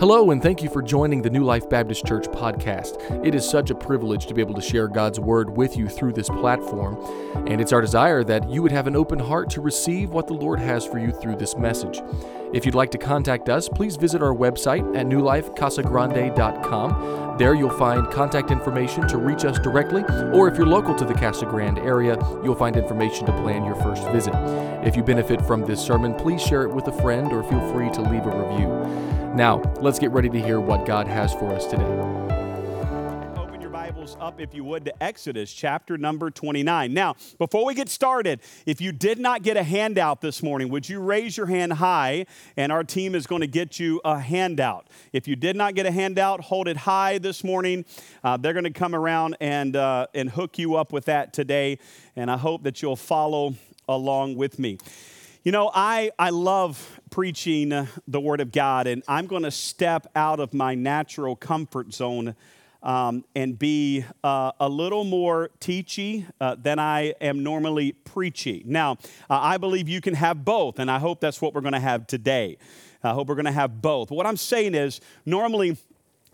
Hello, and thank you for joining the New Life Baptist Church podcast. It is such a privilege to be able to share God's Word with you through this platform, and it's our desire that you would have an open heart to receive what the Lord has for you through this message. If you'd like to contact us, please visit our website at newlifecasagrande.com. There you'll find contact information to reach us directly, or if you're local to the Casa Grande area, you'll find information to plan your first visit. If you benefit from this sermon, please share it with a friend or feel free to leave a review. Now, let's get ready to hear what God has for us today. Bibles up, if you would, to Exodus chapter number 29. Now, before we get started, if you did not get a handout this morning, would you raise your hand high and our team is going to get you a handout? If you did not get a handout, hold it high this morning. Uh, they're going to come around and, uh, and hook you up with that today, and I hope that you'll follow along with me. You know, I, I love preaching the Word of God, and I'm going to step out of my natural comfort zone um, and be uh, a little more teachy uh, than I am normally preachy. Now, uh, I believe you can have both, and I hope that's what we're going to have today. I hope we're going to have both. What I'm saying is, normally,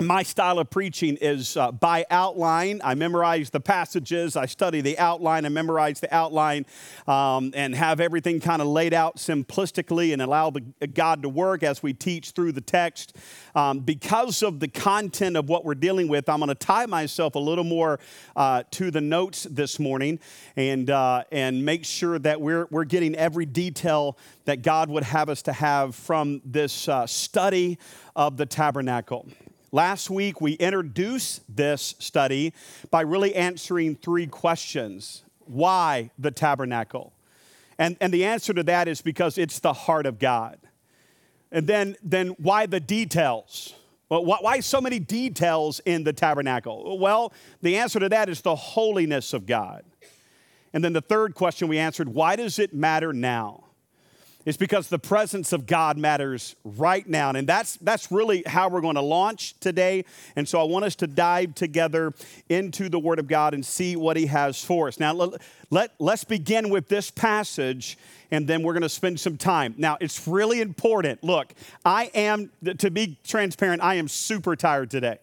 my style of preaching is uh, by outline. I memorize the passages, I study the outline, I memorize the outline, um, and have everything kind of laid out simplistically and allow the, God to work as we teach through the text. Um, because of the content of what we're dealing with, I'm going to tie myself a little more uh, to the notes this morning and, uh, and make sure that we're, we're getting every detail that God would have us to have from this uh, study of the tabernacle. Last week, we introduced this study by really answering three questions Why the tabernacle? And, and the answer to that is because it's the heart of God. And then, then why the details? Well, why, why so many details in the tabernacle? Well, the answer to that is the holiness of God. And then the third question we answered why does it matter now? It's because the presence of God matters right now. And that's, that's really how we're going to launch today. And so I want us to dive together into the Word of God and see what He has for us. Now, let, let, let's begin with this passage, and then we're going to spend some time. Now, it's really important. Look, I am, to be transparent, I am super tired today.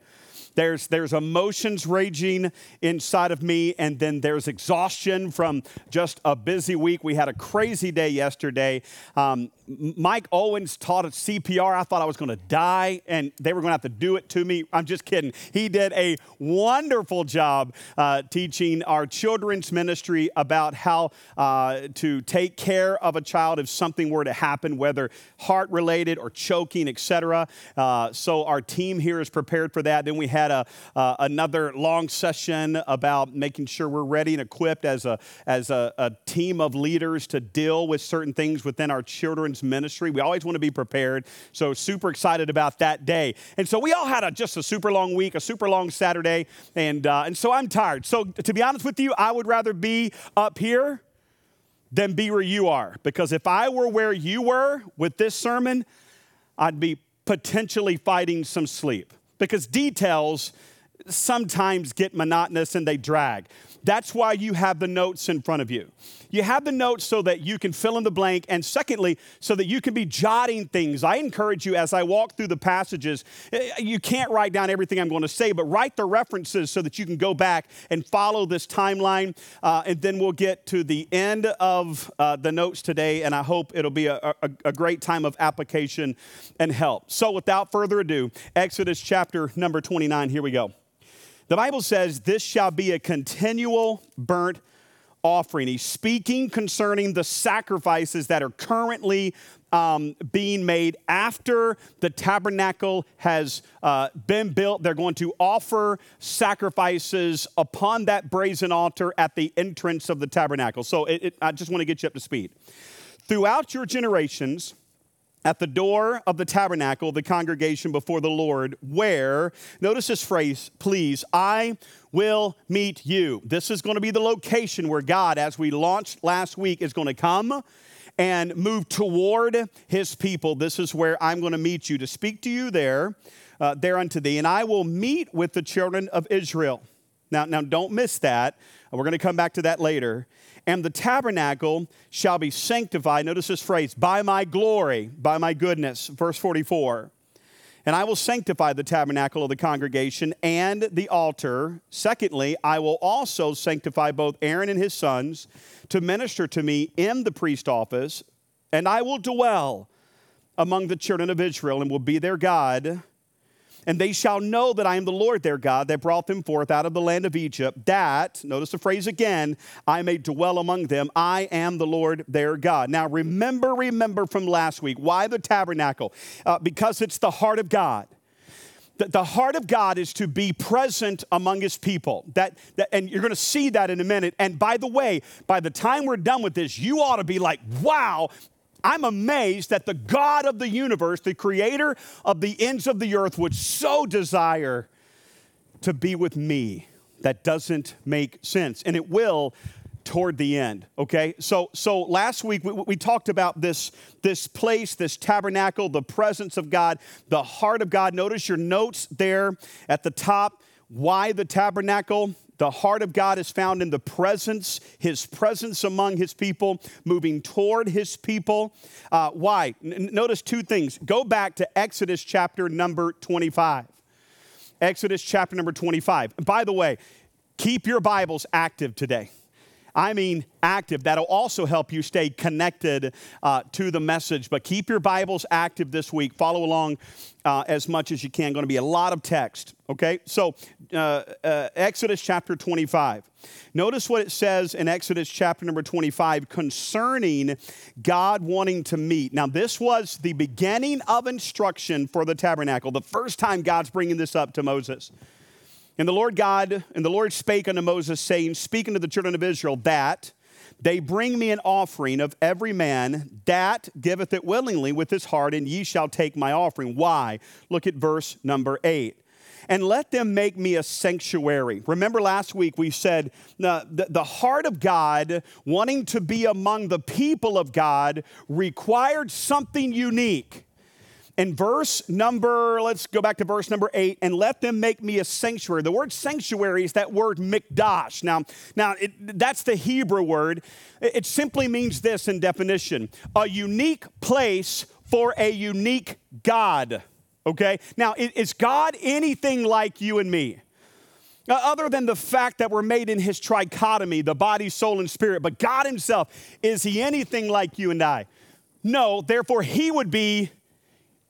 There's, there's emotions raging inside of me, and then there's exhaustion from just a busy week. We had a crazy day yesterday. Um, Mike Owens taught CPR. I thought I was going to die, and they were going to have to do it to me. I'm just kidding. He did a wonderful job uh, teaching our children's ministry about how uh, to take care of a child if something were to happen, whether heart related or choking, etc. Uh, so our team here is prepared for that. Then we had a, uh, another long session about making sure we're ready and equipped as a as a, a team of leaders to deal with certain things within our children's children's ministry. We always want to be prepared. So, super excited about that day. And so, we all had a, just a super long week, a super long Saturday. And, uh, and so, I'm tired. So, to be honest with you, I would rather be up here than be where you are. Because if I were where you were with this sermon, I'd be potentially fighting some sleep. Because details sometimes get monotonous and they drag. That's why you have the notes in front of you. You have the notes so that you can fill in the blank, and secondly, so that you can be jotting things. I encourage you as I walk through the passages, eh, you can't write down everything I'm going to say, but write the references so that you can go back and follow this timeline. Uh, and then we'll get to the end of uh, the notes today, and I hope it'll be a, a, a great time of application and help. So, without further ado, Exodus chapter number 29, here we go. The Bible says, This shall be a continual burnt offering. He's speaking concerning the sacrifices that are currently um, being made after the tabernacle has uh, been built. They're going to offer sacrifices upon that brazen altar at the entrance of the tabernacle. So it, it, I just want to get you up to speed. Throughout your generations, at the door of the tabernacle, the congregation before the Lord, where, notice this phrase, please, I will meet you. This is going to be the location where God, as we launched last week, is going to come and move toward his people. This is where I'm going to meet you to speak to you there, uh, there unto thee, and I will meet with the children of Israel. Now, now don't miss that. We're going to come back to that later and the tabernacle shall be sanctified. Notice this phrase by my glory, by my goodness. Verse 44. And I will sanctify the tabernacle of the congregation and the altar. Secondly, I will also sanctify both Aaron and his sons to minister to me in the priest office, and I will dwell among the children of Israel and will be their God. And they shall know that I am the Lord their God that brought them forth out of the land of Egypt, that, notice the phrase again, I may dwell among them. I am the Lord their God. Now, remember, remember from last week, why the tabernacle? Uh, because it's the heart of God. The, heart of God is to be present among his people. That, that and you're going to see that in a minute. And by the way, by the time we're done with this, you ought to be like, wow, I'm amazed that the God of the universe, the creator of the ends of the earth, would so desire to be with me. That doesn't make sense. And it will toward the end okay so so last week we, we, talked about this this place this tabernacle the presence of god the heart of god notice your notes there at the top why the tabernacle the heart of God is found in the presence, his presence among his people, moving toward his people. Uh, why? N- notice two things. Go back to Exodus chapter number 25. Exodus chapter number 25. By the way, keep your Bibles active today. I mean active. That'll also help you stay connected uh, to the message. But keep your Bibles active this week. Follow along uh, as much as you can. Going to be a lot of text. Okay, so uh, uh, Exodus chapter 25. Notice what it says in Exodus chapter number 25 concerning God wanting to meet. Now, this was the beginning of instruction for the tabernacle, the first time God's bringing this up to Moses. And the Lord God, and the Lord spake unto Moses, saying, Speaking to the children of Israel, that they bring me an offering of every man that giveth it willingly with his heart, and ye shall take my offering. Why? Look at verse number eight. And let them make me a sanctuary. Remember last week we said the, the, the heart of God, wanting to be among the people of God, required something unique. In verse number, let's go back to verse number eight, and let them make me a sanctuary. The word sanctuary is that word mikdash. Now, now it, that's the Hebrew word. It simply means this in definition a unique place for a unique God. Okay? Now, is God anything like you and me? Uh, other than the fact that we're made in his trichotomy, the body, soul, and spirit, but God himself, is he anything like you and I? No, therefore, he would be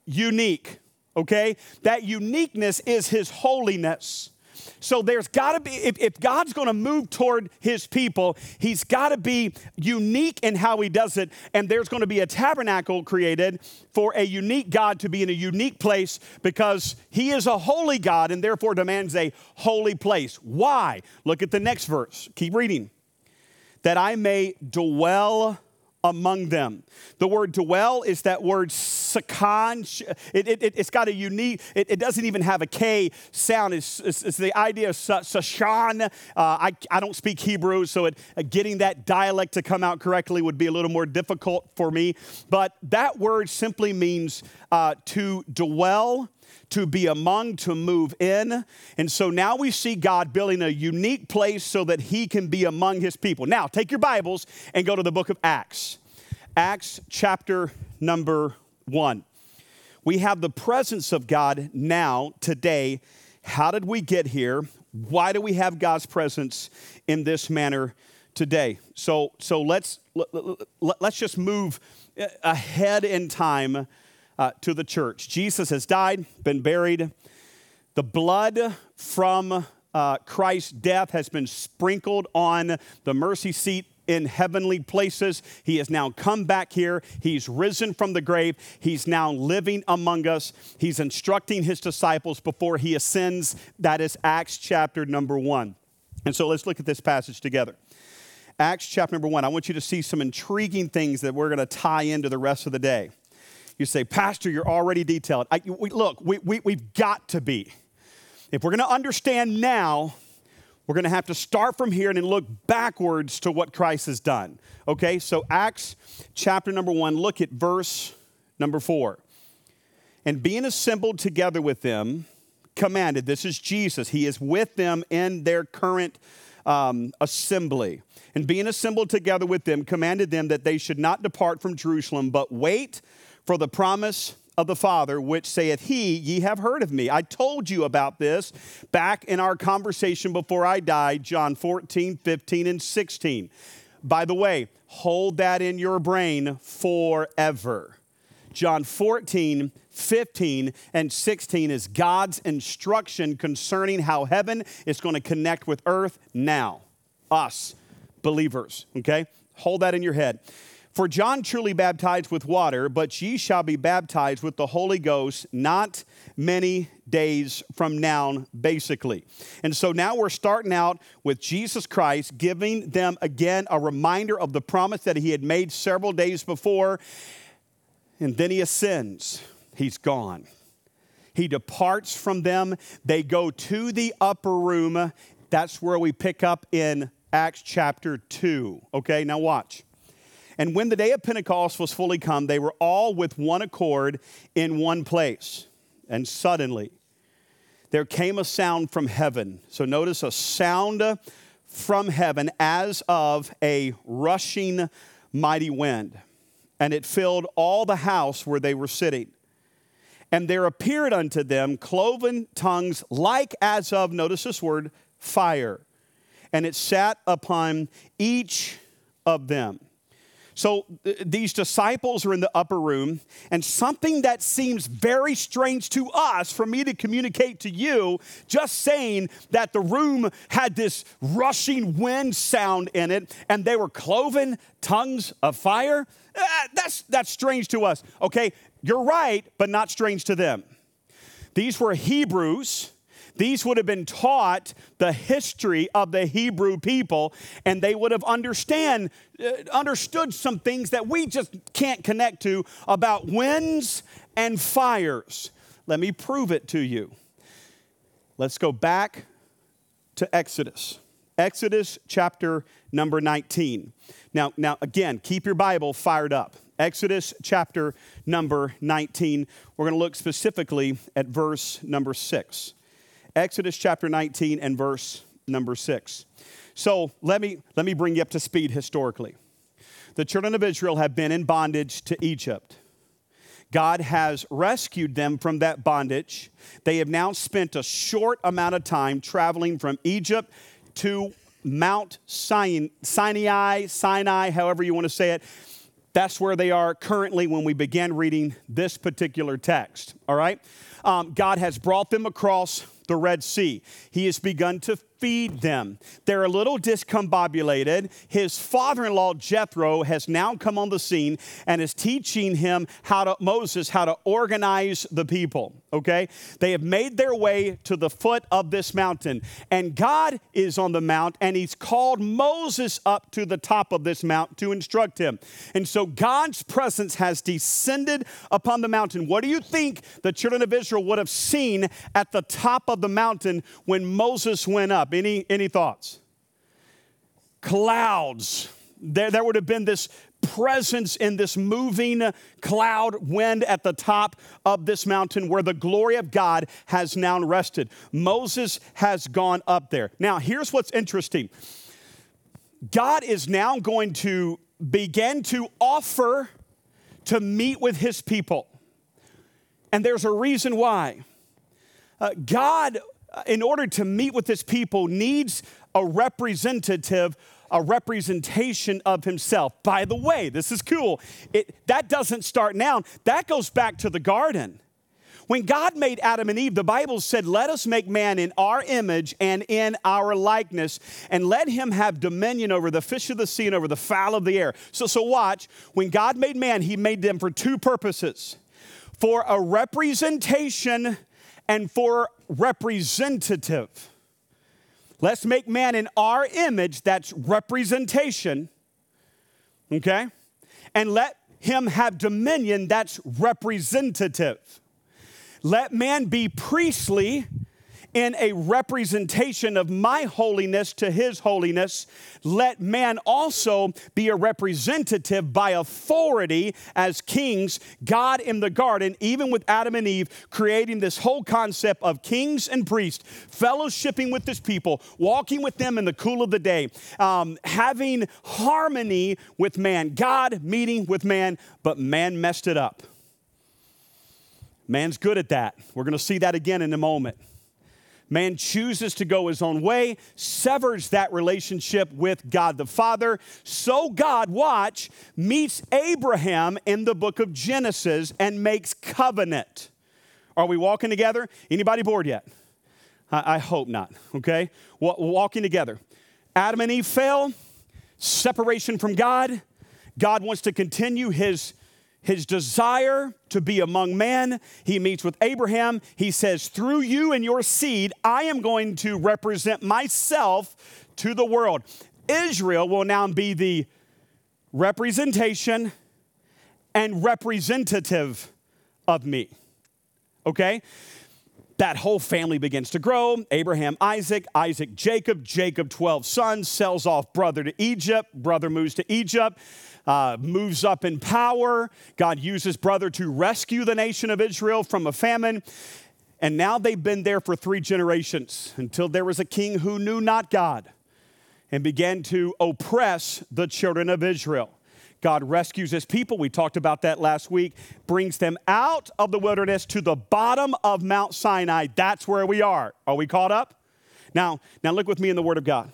unique, okay? That uniqueness is his holiness. So there's got to be, if, if God's going to move toward his people, he's got to be unique in how he does it. And there's going to be a tabernacle created for a unique God to be in a unique place because he is a holy God and therefore demands a holy place. Why? Look at the next verse. Keep reading. That I may dwell among them. The word dwell is that word sakan. It, it, has got a unique, it, it, doesn't even have a K sound. It's, it's, it's the idea of sashan. Uh, I, I don't speak Hebrew, so it, uh, getting that dialect to come out correctly would be a little more difficult for me. But that word simply means uh, to dwell to be among, to move in. And so now we see God building a unique place so that he can be among his people. Now, take your Bibles and go to the book of Acts. Acts chapter number one. We have the presence of God now, today. How did we get here? Why do we have God's presence in this manner today? So, so let's, let, let, let's just move ahead in time uh, to the church. Jesus has died, been buried. The blood from uh, Christ's death has been sprinkled on the mercy seat in heavenly places. He has now come back here. He's risen from the grave. He's now living among us. He's instructing his disciples before he ascends. That is Acts chapter number one. And so let's look at this passage together. Acts chapter number one. I want you to see some intriguing things that we're going to tie into the rest of the day. You say, Pastor, you're already detailed. I, we, look, we, we, we've got to be. If we're going to understand now, we're going to have to start from here and then look backwards to what Christ has done. Okay, so Acts chapter number one, look at verse number four. And being assembled together with them, commanded, this is Jesus, he is with them in their current um, assembly. And being assembled together with them, commanded them that they should not depart from Jerusalem, but wait for the promise of the Father, which saith he, Ye have heard of me. I told you about this back in our conversation before I died, John 14, 15, and 16. By the way, hold that in your brain forever. John 14, 15, and 16 is God's instruction concerning how heaven is going to connect with earth now. Us, believers, okay? Hold that in your head. For John truly baptized with water, but ye shall be baptized with the Holy Ghost not many days from now, basically. And so now we're starting out with Jesus Christ giving them again a reminder of the promise that he had made several days before. And then he ascends, he's gone. He departs from them. They go to the upper room. That's where we pick up in Acts chapter 2. Okay, now watch. And when the day of Pentecost was fully come, they were all with one accord in one place. And suddenly there came a sound from heaven. So notice a sound from heaven as of a rushing mighty wind. And it filled all the house where they were sitting. And there appeared unto them cloven tongues like as of, notice this word, fire. And it sat upon each of them. So th- these disciples are in the upper room, and something that seems very strange to us for me to communicate to you, just saying that the room had this rushing wind sound in it, and they were cloven tongues of fire. Uh, that's, that's strange to us. Okay, you're right, but not strange to them. These were Hebrews these would have been taught the history of the Hebrew people, and they would have understand, uh, understood some things that we just can't connect to about winds and fires. Let me prove it to you. Let's go back to Exodus. Exodus chapter number 19. Now, now again, keep your Bible fired up. Exodus chapter number 19. We're going to look specifically at verse number 6. Exodus chapter 19 and verse number 6. So let me, let me bring you up to speed historically. The children of Israel have been in bondage to Egypt. God has rescued them from that bondage. They have now spent a short amount of time traveling from Egypt to Mount Sinai, Sinai, however you want to say it. That's where they are currently when we begin reading this particular text. All right? Um, God has brought them across the Red Sea. He has begun to feed them. They're a little discombobulated. His father in law, Jethro, has now come on the scene and is teaching him how to, Moses, how to organize the people. Okay? They have made their way to the foot of this mountain, and God is on the mount, and he's called Moses up to the top of this mount to instruct him. And so God's presence has descended upon the mountain. What do you think the children of Israel would have seen at the top of the mountain when Moses went up? Up. Any, any thoughts? Clouds. There, there would have been this presence in this moving cloud wind at the top of this mountain where the glory of God has now rested. Moses has gone up there. Now, here's what's interesting God is now going to begin to offer to meet with his people. And there's a reason why. Uh, God in order to meet with his people, needs a representative, a representation of himself. By the way, this is cool. It, that doesn't start now, that goes back to the garden. When God made Adam and Eve, the Bible said, Let us make man in our image and in our likeness, and let him have dominion over the fish of the sea and over the fowl of the air. So, so watch, when God made man, he made them for two purposes for a representation and for representative. Let's make man in our image, that's representation, okay? And let him have dominion, that's representative. Let man be priestly, in a representation of my holiness to his holiness, let man also be a representative by authority as kings. God in the garden, even with Adam and Eve, creating this whole concept of kings and priests, fellowshipping with his people, walking with them in the cool of the day, um, having harmony with man, God meeting with man, but man messed it up. Man's good at that. We're going to see that again in a moment. Man chooses to go his own way, severs that relationship with God the Father. So God, watch, meets Abraham in the book of Genesis and makes covenant. Are we walking together? Anybody bored yet? I, I hope not, okay? walking together. Adam and Eve fell, separation from God. God wants to continue his his desire to be among men. He meets with Abraham. He says, Through you and your seed, I am going to represent myself to the world. Israel will now be the representation and representative of me. Okay? That whole family begins to grow. Abraham, Isaac, Isaac, Jacob, Jacob, 12 sons, sells off brother to Egypt, brother moves to Egypt uh, moves up in power. God uses brother to rescue the nation of Israel from a famine. And now they've been there for three generations until there was a king who knew not God and began to oppress the children of Israel. God rescues his people. We talked about that last week, brings them out of the wilderness to the bottom of Mount Sinai. That's where we are. Are we caught up? Now, now look with me in the Word of God.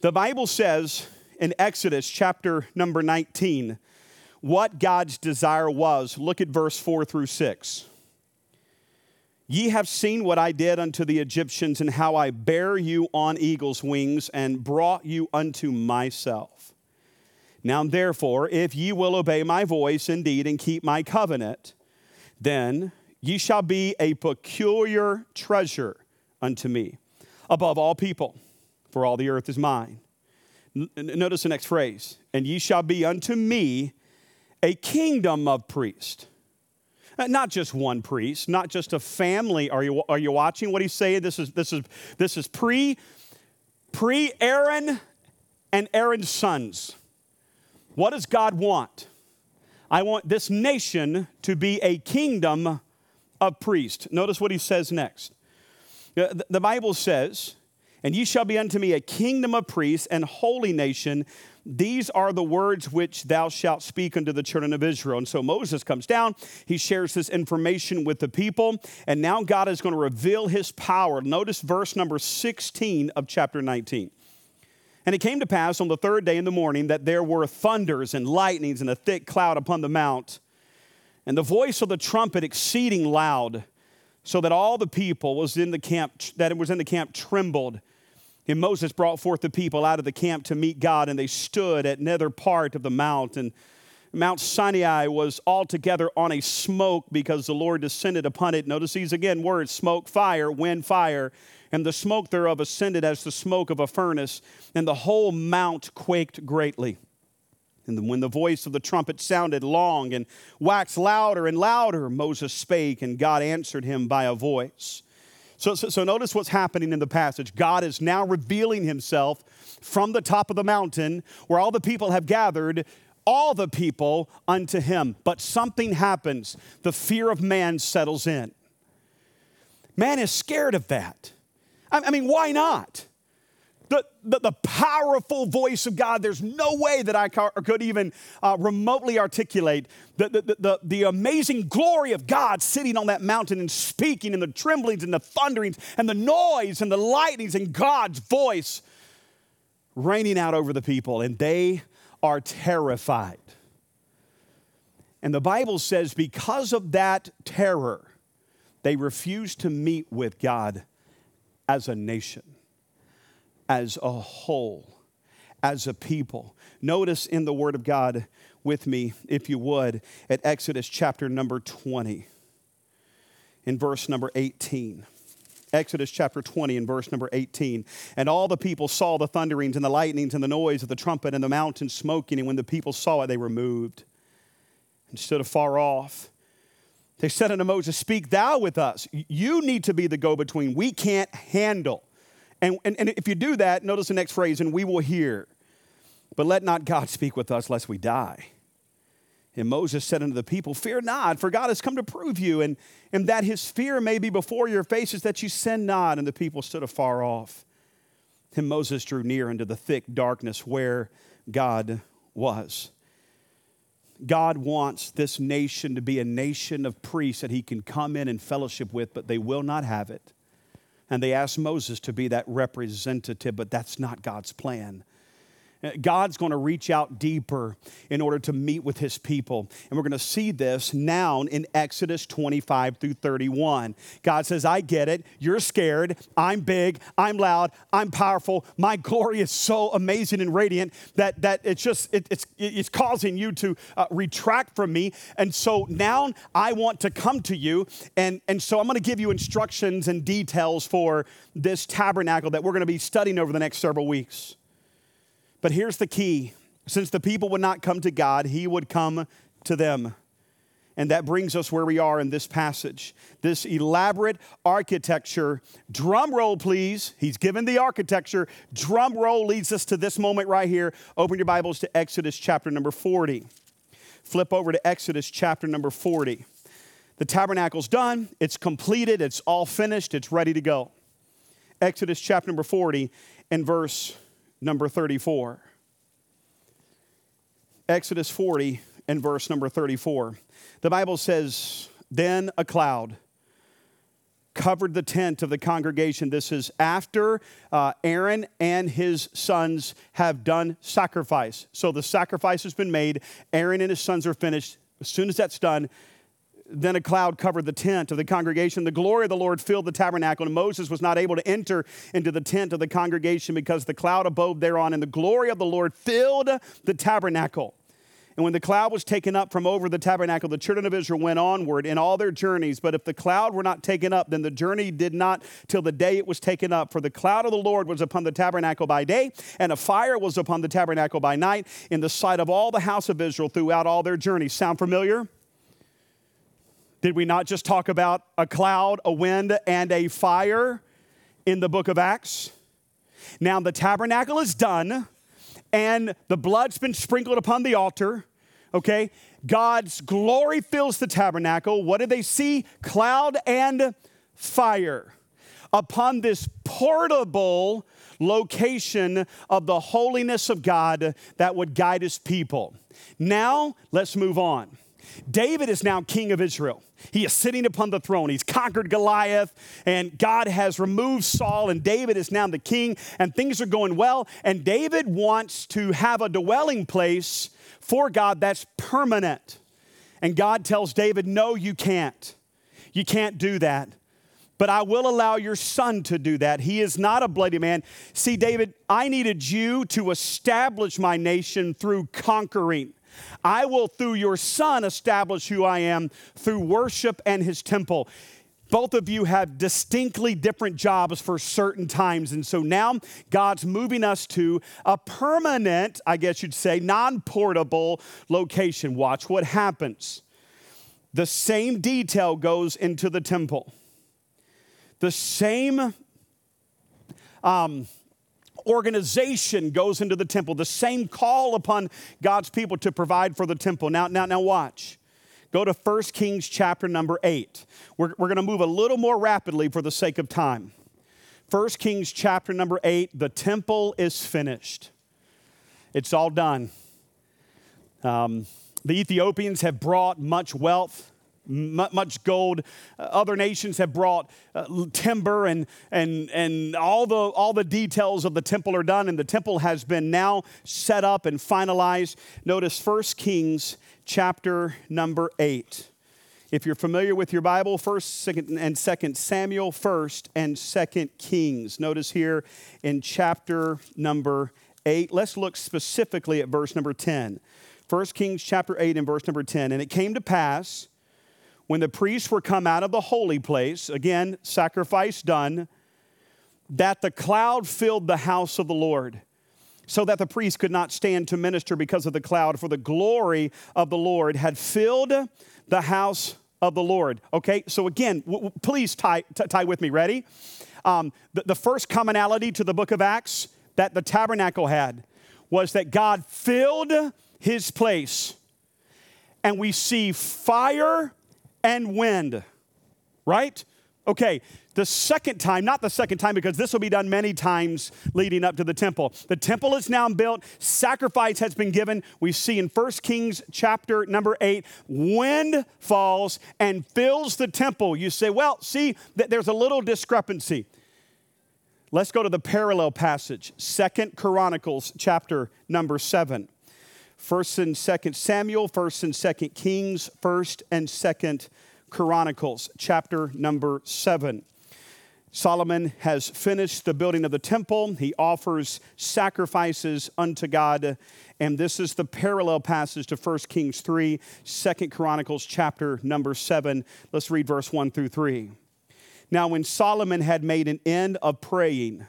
The Bible says in Exodus chapter number 19 what God's desire was. Look at verse 4 through 6. Ye have seen what I did unto the Egyptians, and how I bare you on eagle's wings, and brought you unto myself. Now, therefore, if ye will obey my voice indeed, and keep my covenant, then ye shall be a peculiar treasure unto me above all people, for all the earth is mine. Notice the next phrase, and ye shall be unto me a kingdom of priests. Uh, not just one priest, not just a family. Are you, are you watching what he's saying? This is, this is, this is pre, pre Aaron and Aaron's sons. What does God want? I want this nation to be a kingdom of priests. Notice what he says next. The Bible says, and ye shall be unto me a kingdom of priests and holy nation. These are the words which thou shalt speak unto the children of Israel. And so Moses comes down, he shares this information with the people, and now God is going to reveal his power. Notice verse number 16 of chapter 19. And it came to pass on the third day in the morning that there were thunders and lightnings and a thick cloud upon the mount, and the voice of the trumpet exceeding loud, so that all the people was in the camp that it was in the camp trembled. And Moses brought forth the people out of the camp to meet God, and they stood at nether part of the mount. And Mount Sinai was altogether on a smoke because the Lord descended upon it. Notice these again words smoke, fire, wind, fire. And the smoke thereof ascended as the smoke of a furnace, and the whole mount quaked greatly. And when the voice of the trumpet sounded long and waxed louder and louder, Moses spake, and God answered him by a voice. So, so, so, notice what's happening in the passage. God is now revealing himself from the top of the mountain where all the people have gathered, all the people unto him. But something happens. The fear of man settles in. Man is scared of that. I, I mean, why not? The, the, the, powerful voice of God. There's no way that I could even uh, remotely articulate the, the, the, the, amazing glory of God sitting on that mountain and speaking, and the tremblings and the thunderings and the noise and the lightnings and God's voice raining out over the people, and they are terrified. And the Bible says, because of that terror, they refuse to meet with God as a nation as a whole, as a people. Notice in the Word of God with me, if you would, at Exodus chapter number 20, in verse number 18. Exodus chapter 20 and verse number 18. And all the people saw the thunderings and the lightnings and the noise of the trumpet and the mountain smoking. And when the people saw it, they were moved and stood afar off. They said unto Moses, Speak thou with us. You need to be the go between. We can't handle and, and, and if you do that, notice the next phrase, and we will hear. But let not God speak with us lest we die. And Moses said unto the people, Fear not, for God has come to prove you, and, and that his fear may be before your faces, that you sin not. And the people stood afar off. And Moses drew near into the thick darkness where God was. God wants this nation to be a nation of priests that he can come in and fellowship with, but they will not have it. And they asked Moses to be that representative, but that's not God's plan. God's going to reach out deeper in order to meet with his people. And we're going to see this now in Exodus 25 through 31. God says, I get it. You're scared. I'm big. I'm loud. I'm powerful. My glory is so amazing and radiant that, that it's just, it, it's, it's causing you to uh, retract from me. And so now I want to come to you. And, and so I'm going to give you instructions and details for this tabernacle that we're going to be studying over the next several weeks. But here's the key since the people would not come to God, he would come to them. And that brings us where we are in this passage. This elaborate architecture, drum roll, please. He's given the architecture. Drum roll leads us to this moment right here. Open your Bibles to Exodus chapter number 40. Flip over to Exodus chapter number 40. The tabernacle's done, it's completed, it's all finished, it's ready to go. Exodus chapter number 40 and verse number 34. Exodus 40 and verse number 34. The Bible says, Then a cloud covered the tent of the congregation. This is after uh, Aaron and his sons have done sacrifice. So the sacrifice has been made. Aaron and his sons are finished. As soon as that's done, then a cloud covered the tent of the congregation. The glory of the Lord filled the tabernacle, and Moses was not able to enter into the tent of the congregation because the cloud abode thereon, and the glory of the Lord filled the tabernacle. And when the cloud was taken up from over the tabernacle, the children of Israel went onward in all their journeys. But if the cloud were not taken up, then the journey did not till the day it was taken up. For the cloud of the Lord was upon the tabernacle by day, and a fire was upon the tabernacle by night, in the sight of all the house of Israel throughout all their journeys. Sound familiar? Did we not just talk about a cloud, a wind, and a fire in the book of Acts? Now the tabernacle is done and the blood's been sprinkled upon the altar. Okay? God's glory fills the tabernacle. What did they see? Cloud and fire upon this portable location of the holiness of God that would guide his people. Now, let's move on. David is now king of Israel. He is sitting upon the throne. He's conquered Goliath, and God has removed Saul, and David is now the king, and things are going well. And David wants to have a dwelling place for God that's permanent. And God tells David, No, you can't. You can't do that. But I will allow your son to do that. He is not a bloody man. See, David, I needed you to establish my nation through conquering. I will, through your son, establish who I am through worship and his temple. Both of you have distinctly different jobs for certain times. And so now God's moving us to a permanent, I guess you'd say, non portable location. Watch what happens. The same detail goes into the temple. The same um, organization goes into the temple, the same call upon God's people to provide for the temple. Now, now, now watch. Go to 1 Kings chapter number 8. We're, we're going to move a little more rapidly for the sake of time. 1 Kings chapter number 8, the temple is finished. It's all done. Um, the Ethiopians have brought much wealth much gold. Uh, other nations have brought uh, timber and, and, and all, the, all the details of the temple are done, and the temple has been now set up and finalized. Notice 1 Kings chapter number 8. If you're familiar with your Bible, 1st, 2nd, and 2nd Samuel, 1st and 2nd Kings. Notice here in chapter number 8. Let's look specifically at verse number 10. 1 Kings chapter 8 and verse number 10. And it came to pass when the priests were come out of the holy place, again, sacrifice done, that the cloud filled the house of the Lord, so that the priest could not stand to minister because of the cloud, for the glory of the Lord had filled the house of the Lord. Okay, so again, w- w- please tie, t- tie with me. Ready? Um, the, the first commonality to the book of Acts that the tabernacle had was that God filled his place. And we see fire and wind, right? Okay, the second time, not the second time because this will be done many times leading up to the temple. The temple is now built, sacrifice has been given. We see in 1 Kings chapter number 8, wind falls and fills the temple. You say, well, see, that there's a little discrepancy. Let's go to the parallel passage, Second Chronicles chapter number 7. First and Second Samuel, First and Second Kings, First and Second Chronicles, chapter number 7. Solomon has finished the building of the temple. He offers sacrifices unto God. And this is the parallel passage to 1 Kings 3, 2 Chronicles chapter number 7. Let's read verse 1 through 3. Now, when Solomon had made an end of praying,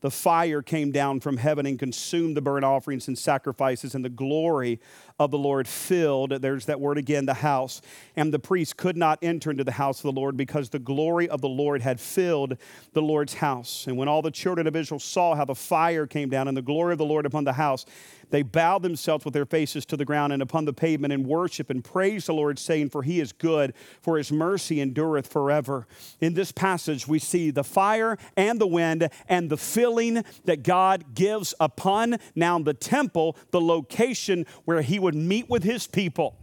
the fire came down from heaven and consumed the burnt offerings and sacrifices, and the glory of the Lord filled, there's that word again, the house. And the priest could not enter into the house of the Lord because the glory of the Lord had filled the Lord's house. And when all the children of Israel saw how the fire came down and the glory of the Lord upon the house, they bowed themselves with their faces to the ground and upon the pavement and worship and praise the Lord, saying, For he is good, for his mercy endureth forever. In this passage, we see the fire and the wind and the filling that God gives upon now the temple, the location where he would meet with his people.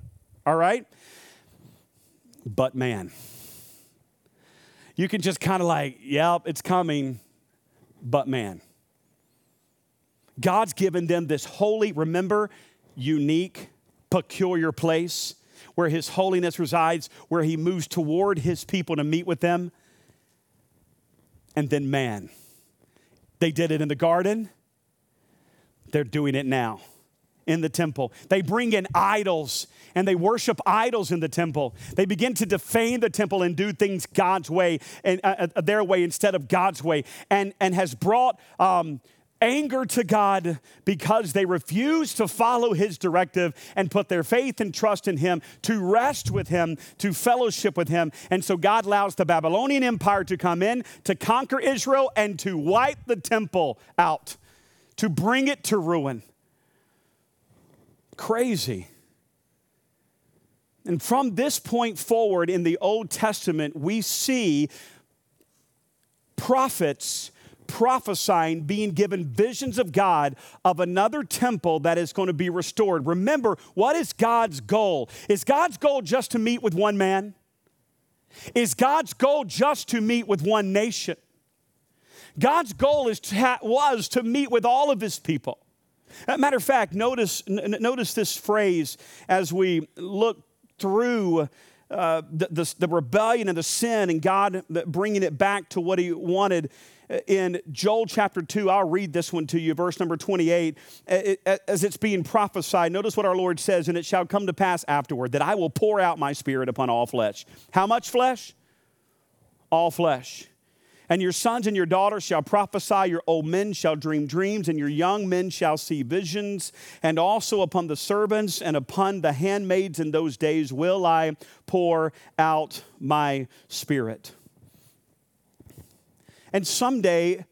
All right? But man, you can just kind of like, yep, it's coming, but man. God's given them this holy, remember, unique, peculiar place where His holiness resides, where He moves toward His people to meet with them. And then, man, they did it in the garden, they're doing it now in the temple. They bring in idols and they worship idols in the temple. They begin to defame the temple and do things God's way and uh, uh their way instead of God's way, and and has brought um, anger to God because they refuse to follow his directive and put their faith and trust in him, to rest with him, to fellowship with him. And so God allows the Babylonian Empire to come in, to conquer Israel, and to wipe the temple out, to bring it to ruin. Crazy. And from this point forward in the Old Testament, we see prophets prophesying, being given visions of God of another temple that is going to be restored. Remember, what is God's goal? Is God's goal just to meet with one man? Is God's goal just to meet with one nation? God's goal is to ha- was to meet with all of his people. Uh, matter of fact, notice, n- notice this phrase as we look through uh, the, the, the, rebellion and the sin and God uh, bringing it back to what he wanted uh, in Joel chapter 2. I'll read this one to you, verse number 28. As it's being prophesied, notice what our Lord says, and it shall come to pass afterward that I will pour out my spirit upon all flesh. How much flesh? All flesh. And your sons and your daughters shall prophesy, your old men shall dream dreams, and your young men shall see visions. And also upon the servants and upon the handmaids in those days will I pour out my spirit. And someday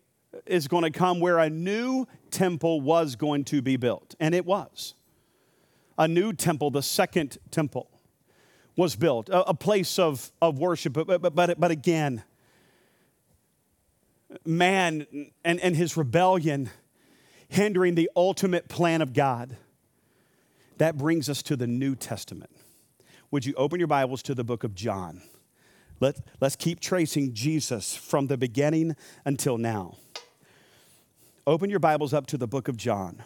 is going to come where a new temple was going to be built. And it was. A new temple, the second temple, was built, a, place of, of worship. But, but, but, but again, man and, and his rebellion hindering the ultimate plan of God. That brings us to the New Testament. Would you open your Bibles to the book of John? Let, let's keep tracing Jesus from the beginning until now. Open your Bibles up to the book of John.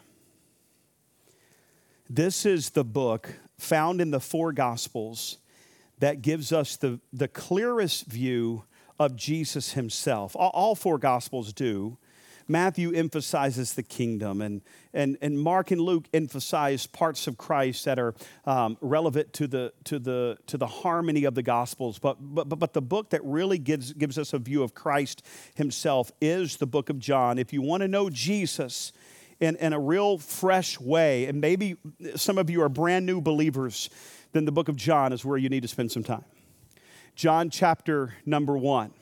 This is the book found in the four Gospels that gives us the, the clearest view of Jesus himself. All, four Gospels do. Matthew emphasizes the kingdom, and, and, and Mark and Luke emphasize parts of Christ that are um, relevant to the, to, the, to the harmony of the Gospels. But, but, but the book that really gives, gives us a view of Christ himself is the book of John. If you want to know Jesus, in, in a real fresh way, and maybe some of you are brand new believers, then the book of John is where you need to spend some time. John chapter number one.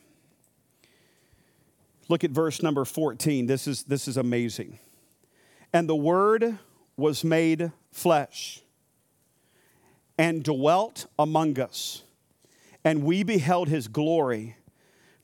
Look at verse number 14. This is, this is amazing. And the Word was made flesh and dwelt among us, and we beheld his glory,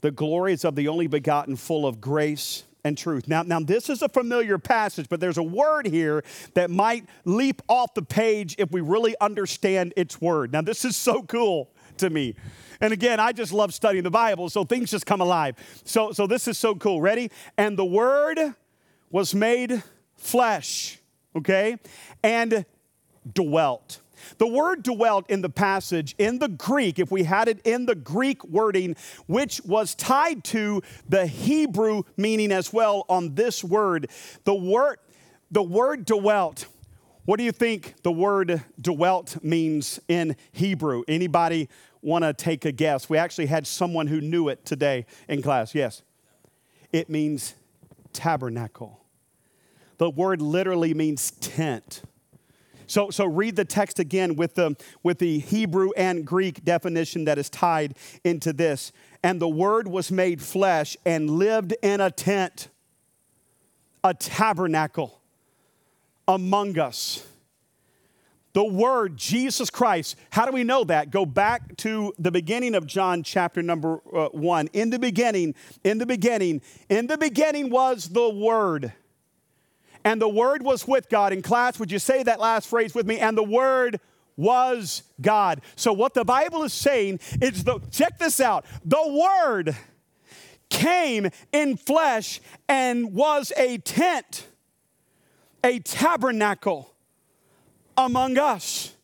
The glory is of the only begotten, full of grace and truth. Now, now this is a familiar passage, but there's a word here that might leap off the page if we really understand its word. Now, this is so cool to me. And again, I just love studying the Bible, so things just come alive. So, so this is so cool. Ready? And the word was made flesh, okay? And dwelt. The word dwelt in the passage in the Greek, if we had it in the Greek wording, which was tied to the Hebrew meaning as well on this word, the word, the word dwelt. What do you think the word dwelt means in Hebrew? Anybody want to take a guess? We actually had someone who knew it today in class. Yes. It means tabernacle. The word literally means tent. So, so read the text again with the, with the Hebrew and Greek definition that is tied into this. And the Word was made flesh and lived in a tent, a tabernacle among us. The Word, Jesus Christ. How do we know that? Go back to the beginning of John chapter number uh, one. In the beginning, in the beginning, in the beginning was the Word and the Word was with God. In class, would you say that last phrase with me? And the Word was God. So, what the Bible is saying is the, check this out the Word came in flesh and was a tent, a tabernacle among us.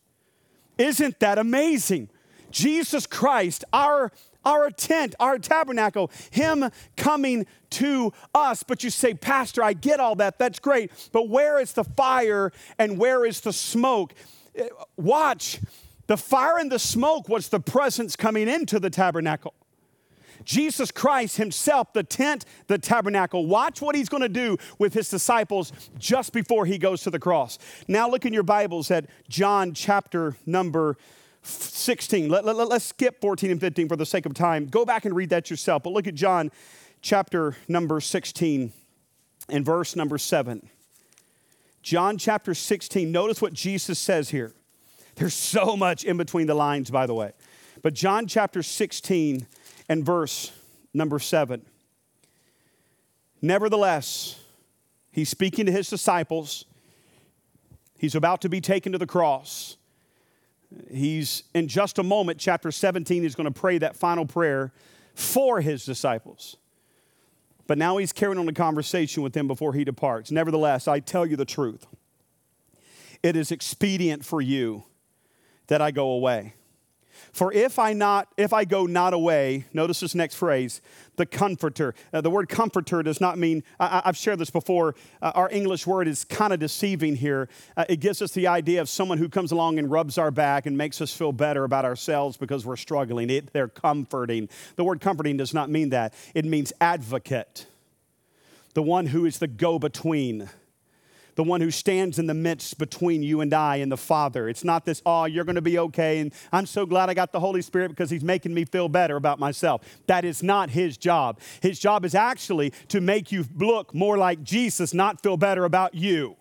Isn't that amazing? Jesus Christ, our our tent, our tabernacle, Him coming to us. But you say, Pastor, I get all that. That's great. But where is the fire and where is the smoke? Eh, watch. The fire and the smoke was the presence coming into the tabernacle. Jesus Christ Himself, the tent, the tabernacle. Watch what He's going to do with His disciples just before He goes to the cross. Now, look in your Bibles at John chapter number 16. Let, let, let's skip 14 and 15 for the sake of time. Go back and read that yourself. But look at John chapter number 16 and verse number 7. John chapter 16. Notice what Jesus says here. There's so much in between the lines, by the way. But John chapter 16 and verse number 7. Nevertheless, he's speaking to his disciples. He's about to be taken to the cross. He's in just a moment, chapter 17, he's going to pray that final prayer for his disciples. But now he's carrying on a conversation with them before he departs. Nevertheless, I tell you the truth. It is expedient for you that I go away. For if I not if I go not away, notice this next phrase, the comforter. Uh, the word comforter does not mean I, have shared this before. Uh, our English word is kind of deceiving here. Uh, it gives us the idea of someone who comes along and rubs our back and makes us feel better about ourselves because we're struggling. It, they're comforting. The word comforting does not mean that. It means advocate. The one who is the go-between the one who stands in the midst between you and I and the Father. It's not this, oh, you're going to be okay, and I'm so glad I got the Holy Spirit because He's making me feel better about myself. That is not His job. His job is actually to make you look more like Jesus, not feel better about you.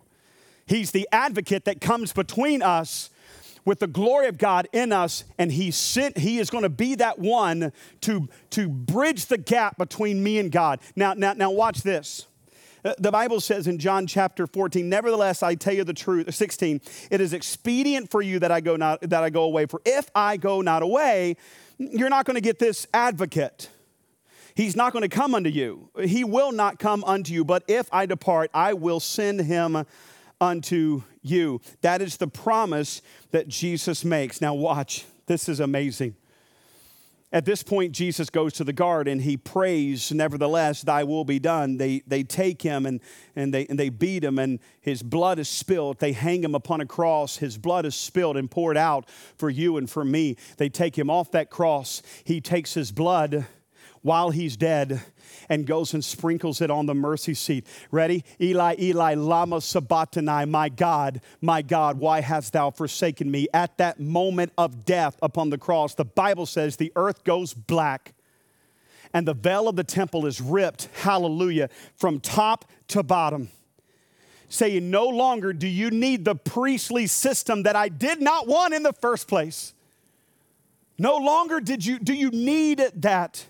He's the advocate that comes between us with the glory of God in us, and He sent, He is going to be that one to, to bridge the gap between me and God. Now, now, now watch this. The Bible says in John chapter 14, nevertheless, I tell you the truth, 16, it is expedient for you that I go not that I go away. For if I go not away, you're not going to get this advocate. He's not going to come unto you. He will not come unto you, but if I depart, I will send him unto you. That is the promise that Jesus makes. Now, watch, this is amazing. At this point, Jesus goes to the guard and he prays, Nevertheless, thy will be done. They, they take him and, and, they, and they beat him, and his blood is spilled. They hang him upon a cross. His blood is spilled and poured out for you and for me. They take him off that cross. He takes his blood while he's dead and goes and sprinkles it on the mercy seat. Ready? Eli, Eli, Lama Sabachthani, my God, my God, why hast thou forsaken me? At that moment of death upon the cross, the Bible says the earth goes black and the veil of the temple is ripped, hallelujah, from top to bottom. Saying, no longer do you need the priestly system that I did not want in the first place. No longer did you, do you need that.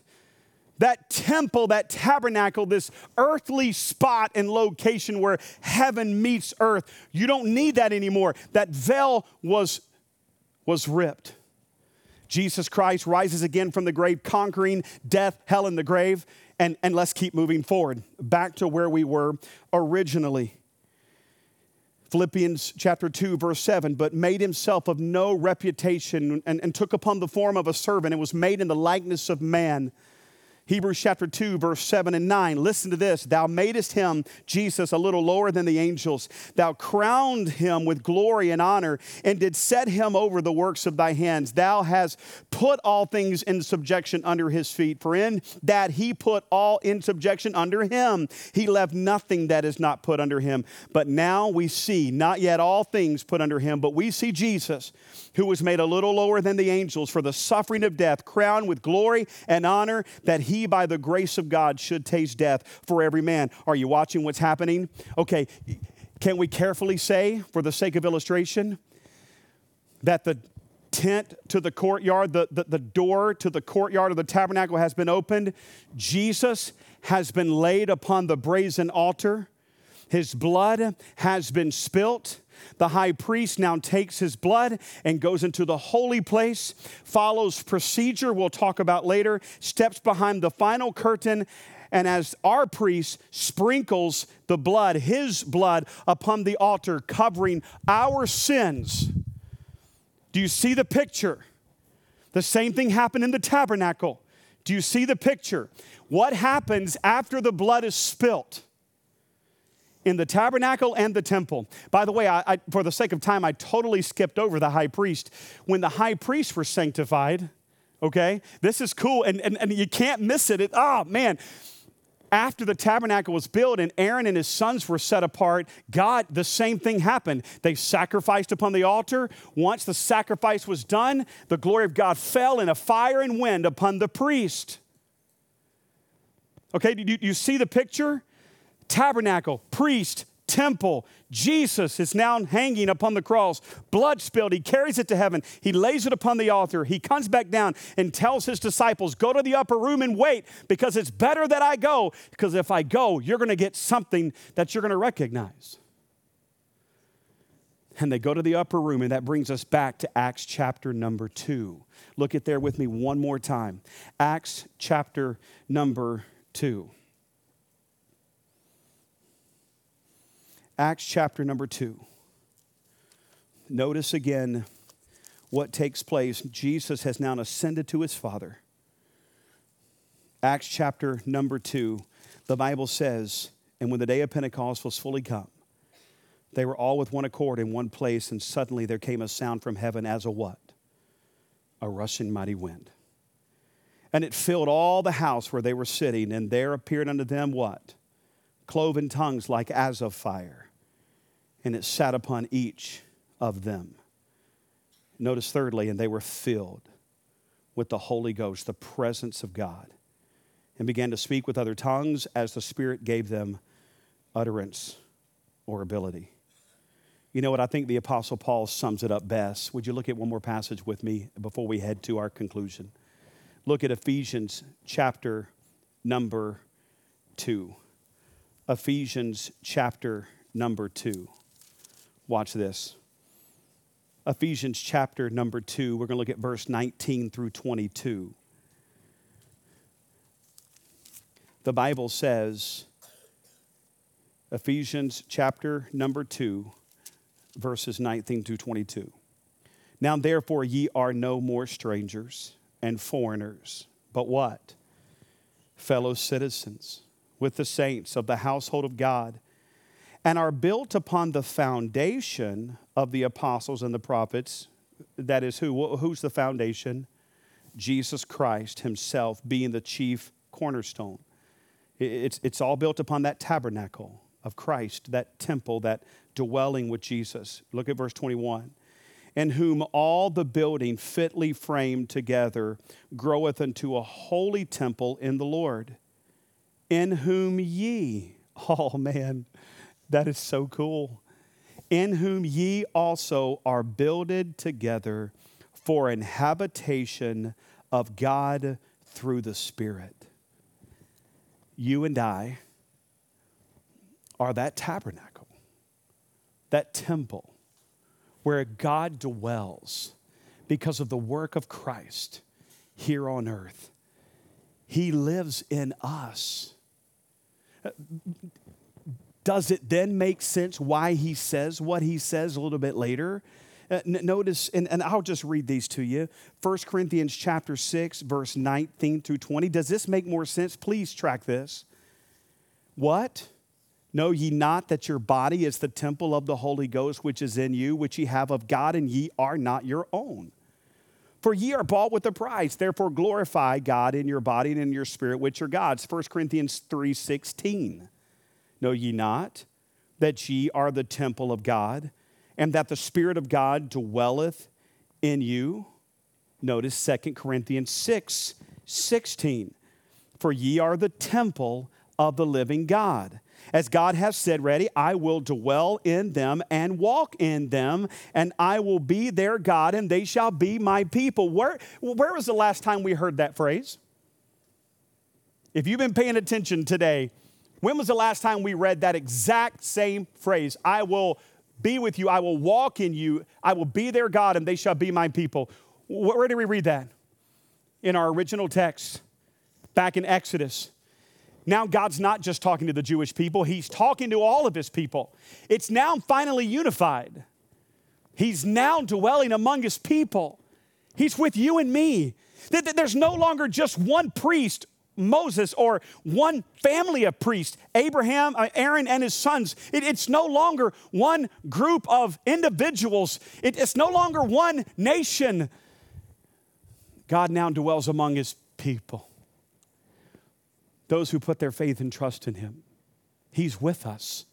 That temple, that tabernacle, this earthly spot and location where heaven meets earth. You don't need that anymore. That veil was, was ripped. Jesus Christ rises again from the grave, conquering death, hell, and the grave. And, and let's keep moving forward back to where we were originally. Philippians chapter 2, verse 7, but made himself of no reputation and, and took upon the form of a servant and was made in the likeness of man. Hebrews chapter 2, verse 7 and 9. Listen to this. Thou madest him, Jesus, a little lower than the angels. Thou crowned him with glory and honor, and did set him over the works of thy hands. Thou hast put all things in subjection under his feet. For in that he put all in subjection under him, he left nothing that is not put under him. But now we see, not yet all things put under him, but we see Jesus, who was made a little lower than the angels for the suffering of death, crowned with glory and honor, that he by the grace of God, should taste death for every man. Are you watching what's happening? Okay, can we carefully say, for the sake of illustration, that the tent to the courtyard, the, the, the door to the courtyard of the tabernacle has been opened? Jesus has been laid upon the brazen altar, his blood has been spilt. The high priest now takes his blood and goes into the holy place, follows procedure we'll talk about later, steps behind the final curtain, and as our priest sprinkles the blood, his blood, upon the altar, covering our sins. Do you see the picture? The same thing happened in the tabernacle. Do you see the picture? What happens after the blood is spilt? In the tabernacle and the temple. By the way, I, I, for the sake of time, I totally skipped over the high priest. When the high priests were sanctified, okay, this is cool, and, and, and you can't miss it. it. Oh, man. After the tabernacle was built and Aaron and his sons were set apart, God, the same thing happened. They sacrificed upon the altar. Once the sacrifice was done, the glory of God fell in a fire and wind upon the priest. Okay, do you, do you see the picture? Tabernacle, priest, temple. Jesus is now hanging upon the cross, blood spilled. He carries it to heaven. He lays it upon the altar. He comes back down and tells his disciples, Go to the upper room and wait because it's better that I go. Because if I go, you're going to get something that you're going to recognize. And they go to the upper room, and that brings us back to Acts chapter number two. Look at there with me one more time. Acts chapter number two. Acts chapter number two. Notice again what takes place. Jesus has now ascended to his Father. Acts chapter number two, the Bible says, And when the day of Pentecost was fully come, they were all with one accord in one place, and suddenly there came a sound from heaven as a what? A rushing mighty wind. And it filled all the house where they were sitting, and there appeared unto them what? Cloven tongues like as of fire and it sat upon each of them. Notice, thirdly, and they were filled with the Holy Ghost, the presence of God, and began to speak with other tongues as the Spirit gave them utterance or ability. You know what? I think the Apostle Paul sums it up best. Would you look at one more passage with me before we head to our conclusion? Look at Ephesians chapter number 2. Ephesians chapter number 2. Watch this. Ephesians chapter number 2, we're going to look at verse 19 through 22. The Bible says, Ephesians chapter number 2, verses 19 through 22. Now, therefore, ye are no more strangers and foreigners, but what? Fellow citizens with the saints of the household of God and are built upon the foundation of the apostles and the prophets. That is who? Who's the foundation? Jesus Christ Himself being the chief cornerstone. It's, it's all built upon that tabernacle of Christ, that temple, that dwelling with Jesus. Look at verse 21. In whom all the building fitly framed together groweth unto a holy temple in the Lord, in whom ye, oh man, that is so cool. In whom ye also are builded together for an habitation of God through the Spirit. you and I are that tabernacle, that temple where God dwells because of the work of Christ here on earth. He lives in us. Does it then make sense why he says what he says a little bit later? Uh, n- notice, and, and I'll just read these to you. 1 Corinthians chapter 6, verse 19 through 20. Does this make more sense? Please track this. What? Know ye not that your body is the temple of the Holy Ghost which is in you, which ye have of God, and ye are not your own? For ye are bought with a price. Therefore glorify God in your body and in your spirit, which are God's. 1 Corinthians 3:16. Know ye not that ye are the temple of God, and that the Spirit of God dwelleth in you? Notice 2 Corinthians 6 16. For ye are the temple of the living God. As God has said, ready, I will dwell in them and walk in them, and I will be their God, and they shall be my people. Where, where was the last time we heard that phrase? If you've been paying attention today, when was the last time we read that exact same phrase? I will be with you, I will walk in you, I will be their God, and they shall be my people. Where did we read that? In our original text, back in Exodus. Now, God's not just talking to the Jewish people, He's talking to all of His people. It's now finally unified. He's now dwelling among His people. He's with you and me. There's no longer just one priest Moses or one family of priests, Abraham, uh, Aaron, and his sons. It, it's no longer one group of individuals, it, it's no longer one nation. God now dwells among his people, those who put their faith and trust in him. He's with us.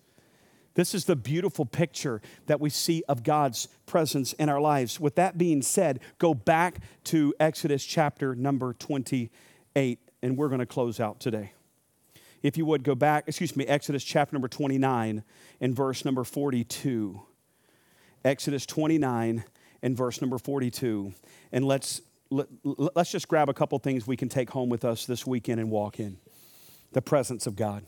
This is the beautiful picture that we see of God's presence in our lives. With that being said, go back to Exodus chapter number 28 and we're going to close out today. If you would go back, excuse me, Exodus chapter number 29 and verse number 42. Exodus 29 and verse number 42. And let's, let, let's just grab a couple things we can take home with us this weekend and walk in the presence of God.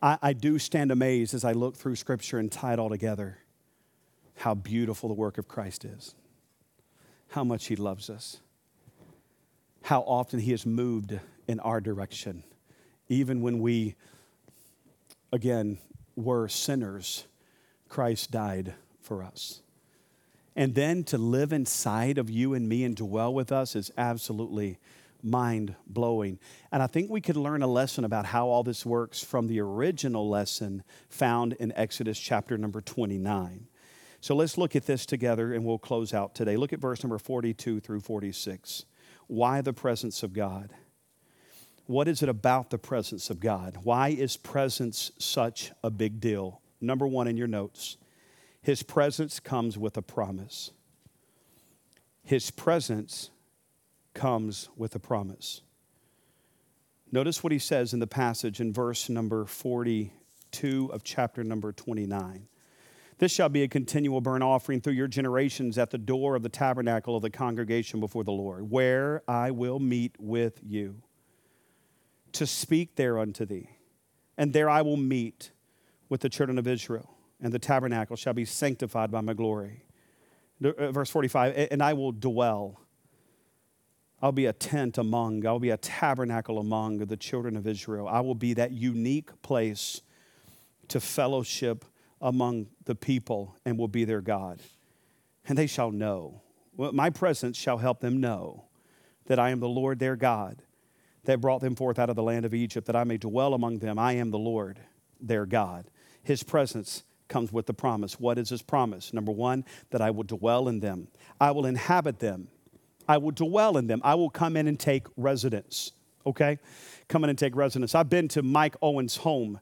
I, I do stand amazed as I look through Scripture and tie it all together how beautiful the work of Christ is, how much He loves us how often He has moved in our direction. Even when we, again, were sinners, Christ died for us. And then to live inside of you and me and dwell with us is absolutely mind blowing. And I think we could learn a lesson about how all this works from the original lesson found in Exodus chapter number 29. So let's look at this together and we'll close out today. Look at verse number 42 through 46. Why the presence of God? What is it about the presence of God? Why is presence such a big deal? Number one in your notes His presence comes with a promise. His presence comes with a promise. Notice what he says in the passage in verse number 42 of chapter number 29. This shall be a continual burnt offering through your generations at the door of the tabernacle of the congregation before the Lord, where I will meet with you to speak there unto thee. And there I will meet with the children of Israel, and the tabernacle shall be sanctified by my glory. Uh, verse 45 And I will dwell. I'll be a tent among, I'll be a tabernacle among the children of Israel. I will be that unique place to fellowship among the people and will be their God. And they shall know. My presence shall help them know that I am the Lord their God that brought them forth out of the land of Egypt, that I may dwell among them. I am the Lord their God. His presence comes with the promise. What is his promise? Number one, that I will dwell in them, I will inhabit them, I will dwell in them, I will come in and take residence. Okay? Come in and take residence. I've been to Mike Owen's home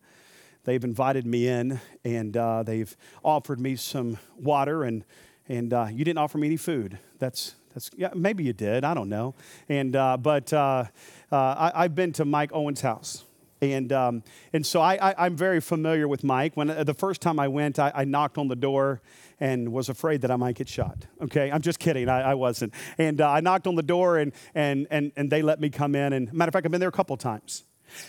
they've invited me in and uh, they've offered me some water and and uh, you didn't offer me any food. That's that's yeah, maybe you did. I don't know. And uh, but uh, uh, I, have been to Mike Owen's house. And, um, and so I, am very familiar with Mike. When uh, the first time I went, I, I, knocked on the door and was afraid that I might get shot. Okay, I'm just kidding. I, I wasn't. And I knocked on the door and, and, and, and they let me come in. And matter of fact, I've been there a couple times.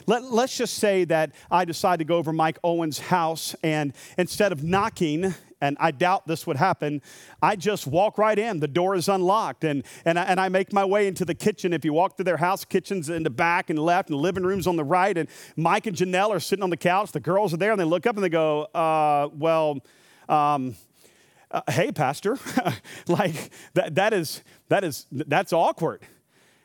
Let, let's just say that I decide to go over Mike Owen's house, and instead of knocking, and I doubt this would happen, I just walk right in. The door is unlocked, and, and, I, and I make my way into the kitchen. If you walk through their house, kitchen's in the back and left, and the living room's on the right, and Mike and Janelle are sitting on the couch. The girls are there, and they look up and they go, uh, Well, um, uh, hey, Pastor, like that, that is, that is, that's awkward.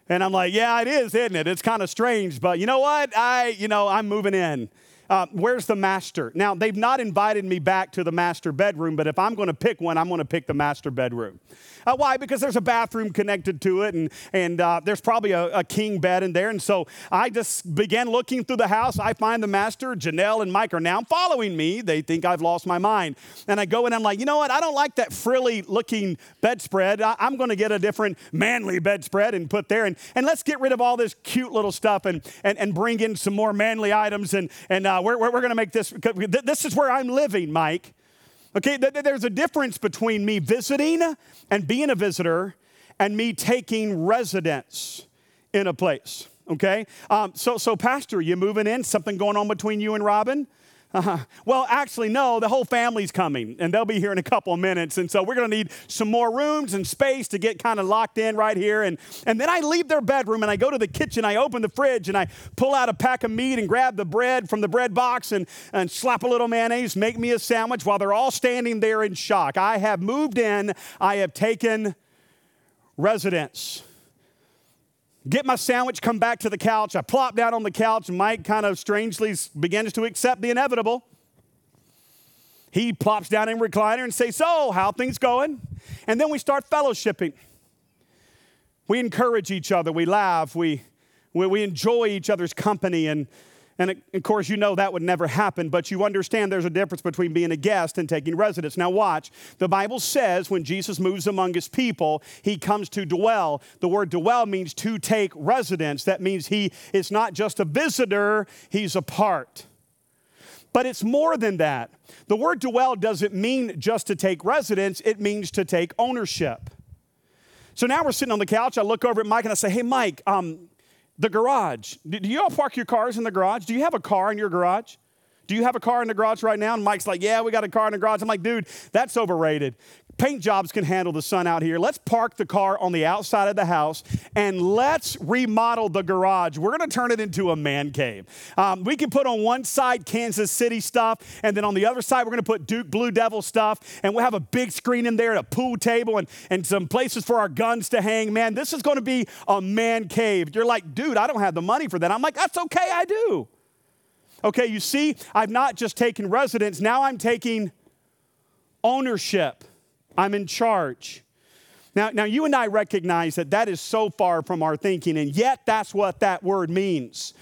And I'm like, yeah, it is, isn't it? It's kind of strange, but you know what? I, you know, I'm moving in. Uh, where's the master? Now, they've not invited me back to the master bedroom, but if I'm going to pick one, I'm going to pick the master bedroom. Uh, why? Because there's a bathroom connected to it, and, and uh, there's probably a, a, king bed in there. And so I just began looking through the house. I find the master, Janelle and Mike are now following me. They think I've lost my mind. And I go in, I'm like, you know what? I don't like that frilly looking bedspread. I, am going to get a different manly bedspread and put there. And, and let's get rid of all this cute little stuff and, and, and bring in some more manly items. And, and uh, we're, we're going to make this, this is where I'm living, Mike. Okay, there's a difference between me visiting and being a visitor and me taking residence in a place. Okay, um, so so pastor, you moving in? Something going on between you and Robin? Uh-huh. Well, actually, no, the whole family's coming, and they'll be here in a couple of minutes. And so we're going to need some more rooms and space to get kind of locked in right here. And, and then I leave their bedroom and I go to the kitchen, I open the fridge, and I pull out a pack of meat and grab the bread from the bread box and, and slap a little mayonnaise, make me a sandwich while they're all standing there in shock. I have moved in, I have taken residence get my sandwich, come back to the couch. I plop down on the couch, Mike kind of strangely begins to accept the inevitable. He plops down in recliner and says, So, how things going? And then we start fellowshipping. We encourage each other, we laugh, we, we, we enjoy each other's company, and and of course, you know that would never happen, but you understand there's a difference between being a guest and taking residence. Now, watch. The Bible says when Jesus moves among his people, he comes to dwell. The word dwell means to take residence. That means he is not just a visitor, he's a part. But it's more than that. The word dwell doesn't mean just to take residence, it means to take ownership. So now we're sitting on the couch. I look over at Mike and I say, Hey, Mike, um, the garage. Do you all park your cars in the garage? Do you have a car in your garage? Do you have a car in the garage right now? And Mike's like, Yeah, we got a car in the garage. I'm like, Dude, that's overrated. Paint jobs can handle the sun out here. Let's park the car on the outside of the house and let's remodel the garage. We're going to turn it into a man cave. Um, we can put on one side Kansas City stuff, and then on the other side, we're going to put Duke Blue Devil stuff, and we'll have a big screen in there and a pool table and, and some places for our guns to hang. Man, this is going to be a man cave. You're like, dude, I don't have the money for that. I'm like, that's okay, I do. Okay, you see, I've not just taken residence, now I'm taking ownership. I'm in charge. Now, now, you and I recognize that that is so far from our thinking, and yet that's what that word means.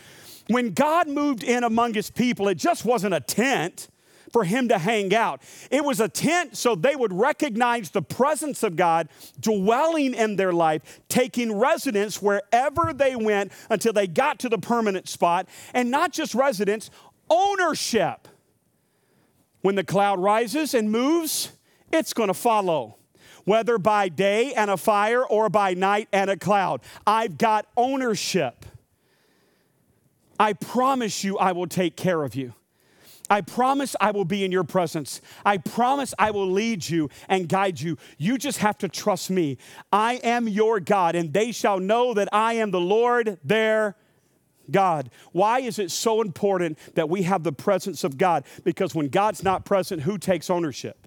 When God moved in among his people, it just wasn't a tent for him to hang out. It was a tent so they would recognize the presence of God dwelling in their life, taking residence wherever they went until they got to the permanent spot, and not just residence, ownership. When the cloud rises and moves, it's going to follow. Whether by day and a fire or by night and a cloud, I've got ownership. I promise you, I will take care of you. I promise I will be in your presence. I promise I will lead you and guide you. You just have to trust me. I am your God, and they shall know that I am the Lord their God. Why is it so important that we have the presence of God? Because when God's not present, who takes ownership?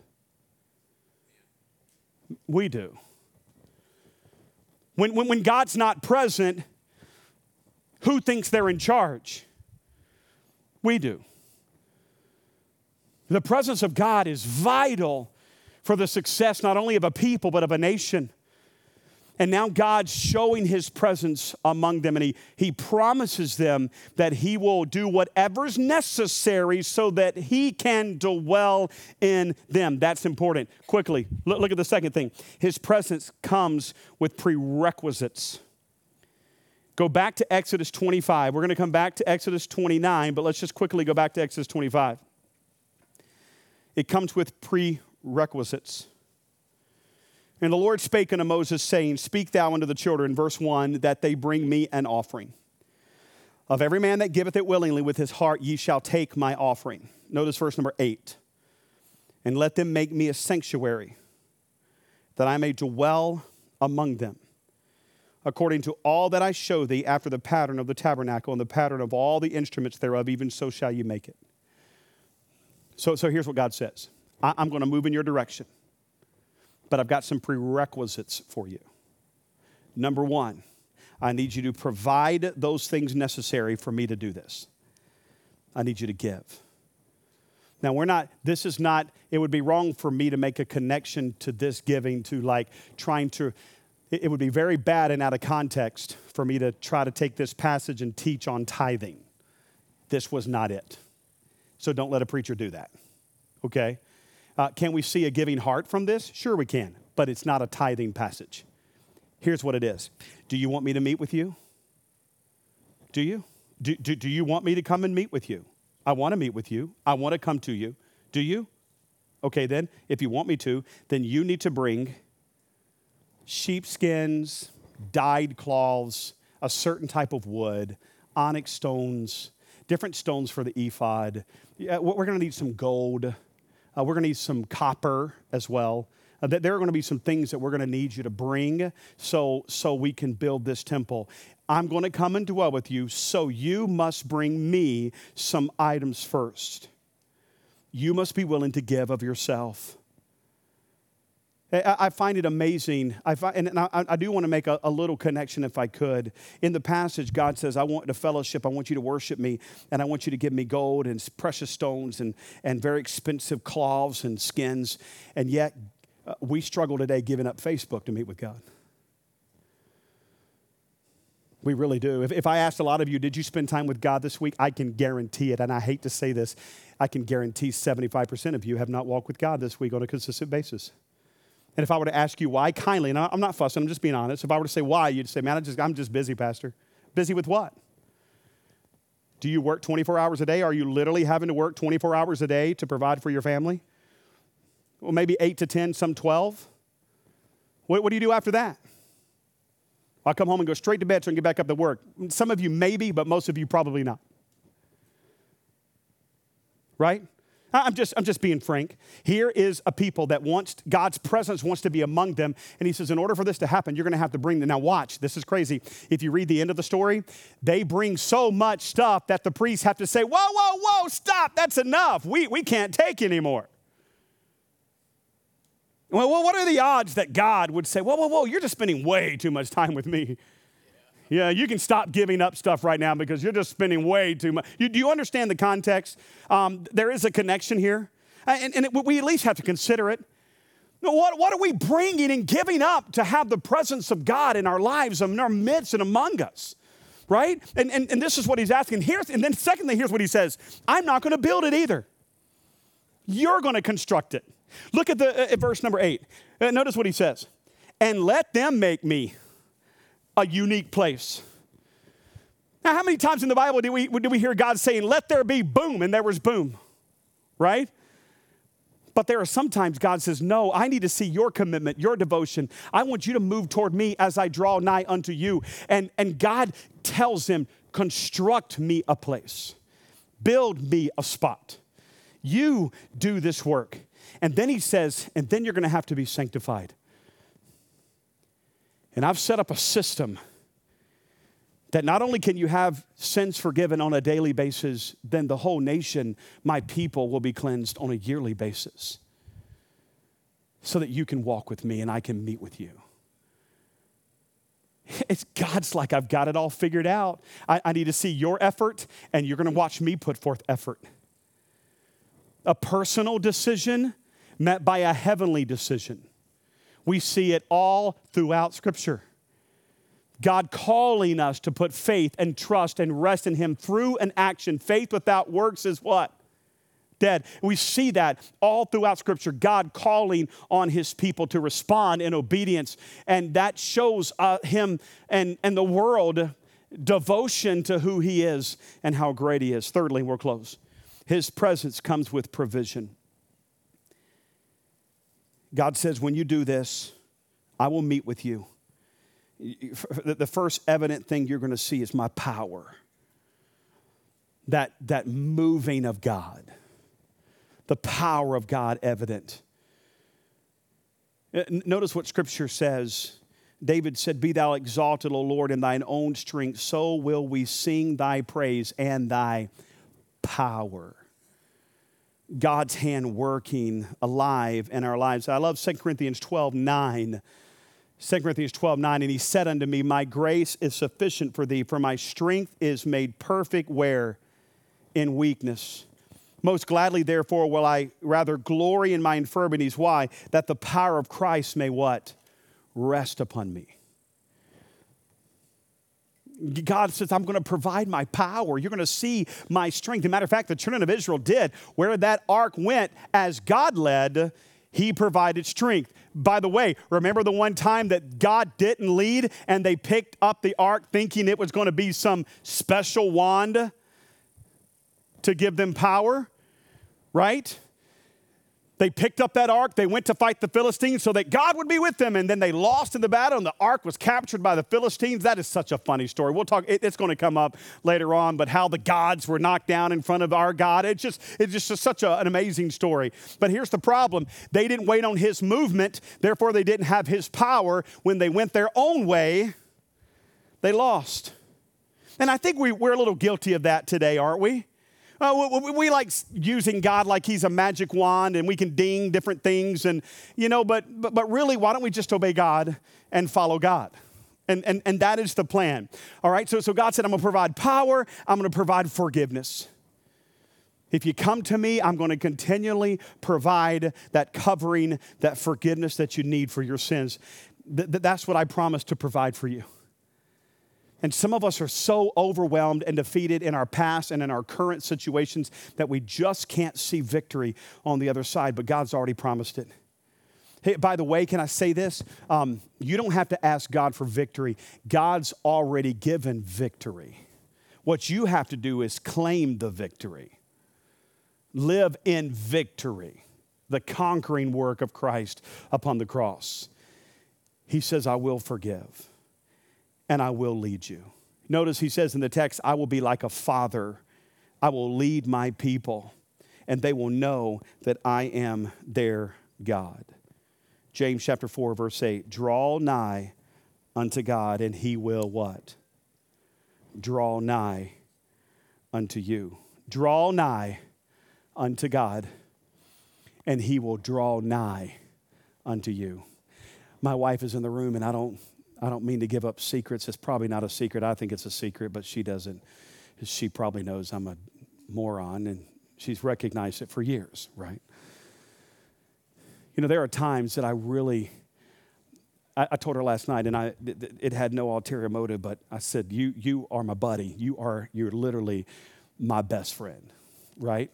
We do. When, when, when God's not present, who thinks they're in charge? We do. The presence of God is vital for the success not only of a people, but of a nation. And now God's showing his presence among them, and he, he promises them that he will do whatever's necessary so that he can dwell in them. That's important. Quickly, look, look at the second thing. His presence comes with prerequisites. Go back to Exodus 25. We're going to come back to Exodus 29, but let's just quickly go back to Exodus 25. It comes with prerequisites. And the Lord spake unto Moses, saying, Speak thou unto the children, verse 1, that they bring me an offering. Of every man that giveth it willingly with his heart, ye shall take my offering. Notice verse number eight. And let them make me a sanctuary, that I may dwell among them, according to all that I show thee after the pattern of the tabernacle and the pattern of all the instruments thereof, even so shall you make it. So, so here's what God says I, I'm going to move in your direction, but I've got some prerequisites for you. Number one, I need you to provide those things necessary for me to do this. I need you to give. Now, we're not, this is not, it would be wrong for me to make a connection to this giving to like trying to, it would be very bad and out of context for me to try to take this passage and teach on tithing. This was not it. So don't let a preacher do that, okay? Uh, can we see a giving heart from this? Sure, we can, but it's not a tithing passage. Here's what it is Do you want me to meet with you? Do you? Do, do, do you want me to come and meet with you? I want to meet with you. I want to come to you. Do you? Okay, then, if you want me to, then you need to bring sheepskins, dyed cloths, a certain type of wood, onyx stones, different stones for the ephod. Yeah, we're going to need some gold. Uh, we're going to need some copper as well. Uh, there are going to be some things that we're going to need you to bring so, so we can build this temple. I'm going to come and dwell with you, so you must bring me some items first. You must be willing to give of yourself. I find it amazing. I find, and I, I, do want to make a, a, little connection if I could. In the passage, God says, I want to fellowship, I want you to worship me, and I want you to give me gold and precious stones and, and very expensive cloths and skins. And yet, uh, we struggle today giving up Facebook to meet with God. We really do. If, if I asked a lot of you, did you spend time with God this week? I can guarantee it. And I hate to say this, I can guarantee 75% of you have not walked with God this week on a consistent basis. And if I were to ask you why, kindly, and I'm not fussing, I'm just being honest. If I were to say why, you'd say, man, I just, I'm just busy, Pastor. Busy with what? Do you work 24 hours a day? Are you literally having to work 24 hours a day to provide for your family? Well, maybe 8 to 10, some 12. What, what do you do after that? I come home and go straight to bed so I can get back up to work. Some of you maybe, but most of you probably not. Right? I'm just, I'm just being frank. Here is a people that wants, God's presence wants to be among them. And he says, in order for this to happen, you're going to have to bring them. Now, watch, this is crazy. If you read the end of the story, they bring so much stuff that the priests have to say, whoa, whoa, whoa, stop, that's enough. We, we can't take anymore. Well, what are the odds that God would say, whoa, whoa, whoa, you're just spending way too much time with me? Yeah, you can stop giving up stuff right now because you're just spending way too much. You, do you understand the context? Um, there is a connection here, and, and it, we at least have to consider it. What, what are we bringing and giving up to have the presence of God in our lives, in our midst, and among us? Right? And, and, and this is what he's asking. Here's, and then, secondly, here's what he says I'm not going to build it either. You're going to construct it. Look at the uh, at verse number eight. Uh, notice what he says. And let them make me a unique place. Now, how many times in the Bible do we, do we hear God saying, let there be boom, and there was boom, right? But there are sometimes God says, No, I need to see your commitment, your devotion. I want you to move toward me as I draw nigh unto you. And, and God tells him, Construct me a place, build me a spot. You do this work. And then he says, And then you're going to have to be sanctified. And I've set up a system that not only can you have sins forgiven on a daily basis, then the whole nation, my people, will be cleansed on a yearly basis so that you can walk with me and I can meet with you. It's God's like, I've got it all figured out. I, I need to see your effort, and you're going to watch me put forth effort. A personal decision met by a heavenly decision. We see it all throughout Scripture. God calling us to put faith and trust and rest in Him through an action. Faith without works is what? Dead. We see that all throughout Scripture. God calling on His people to respond in obedience. And that shows uh, Him and, and the world devotion to who He is and how great He is. Thirdly, we'll close. His presence comes with provision. God says, when you do this, I will meet with you. The first evident thing you're going to see is my power. that, that moving of God, the power of God evident. Uh, notice what Scripture says. David said, Be thou exalted, O Lord, in thine own strength, so will we sing thy praise and thy power. God's hand working alive in our lives. I love 2 Corinthians 12 9. 2 Corinthians 12 9, and he said unto me, My grace is sufficient for thee, for my strength is made perfect where? In weakness. Most gladly, therefore, will I rather glory in my infirmities. Why? That the power of Christ may what? Rest upon me. God says, I'm going to provide my power. You're going to see my strength. As a matter of fact, the children of Israel did. Where that ark went, as God led, he provided strength. By the way, remember the one time that God didn't lead and they picked up the ark thinking it was going to be some special wand to give them power, right? They picked up that ark, they went to fight the Philistines so that God would be with them, and then they lost in the battle, and the ark was captured by the Philistines. That is such a funny story. We'll talk, it's going to come up later on, but how the gods were knocked down in front of our God. It's just, it's just such a, an amazing story. But here's the problem they didn't wait on his movement, therefore, they didn't have his power. When they went their own way, they lost. And I think we, we're a little guilty of that today, aren't we? Uh, we, like using God like he's a magic wand and we can ding different things and you know but, but but really why don't we just obey God and follow God and, and, and that is the plan all right so, so God said I'm going to provide power I'm going to provide forgiveness if you come to me, I'm going to continually provide that covering, that forgiveness that you need for your sins. Th- that's what I promise to provide for you. And some of us are so overwhelmed and defeated in our past and in our current situations that we just can't see victory on the other side, but God's already promised it. Hey, by the way, can I say this? Um, you don't have to ask God for victory, God's already given victory. What you have to do is claim the victory, live in victory, the conquering work of Christ upon the cross. He says, I will forgive and I will lead you. Notice he says in the text, I will be like a father. I will lead my people, and they will know that I am their God. James chapter 4, verse 8 Draw nigh unto God, and he will what? Draw nigh unto you. Draw nigh unto God, and he will draw nigh unto you. My wife is in the room, and I don't I don't mean to give up secrets. It's probably not a secret. I think it's a secret, but she doesn't. She probably knows I'm a moron, and she's recognized it for years, right? You know, there are times that I really, I, I told her last night, and I, it, it, had no ulterior motive, but I said, you, you are my buddy. You are, you're literally my best friend, right?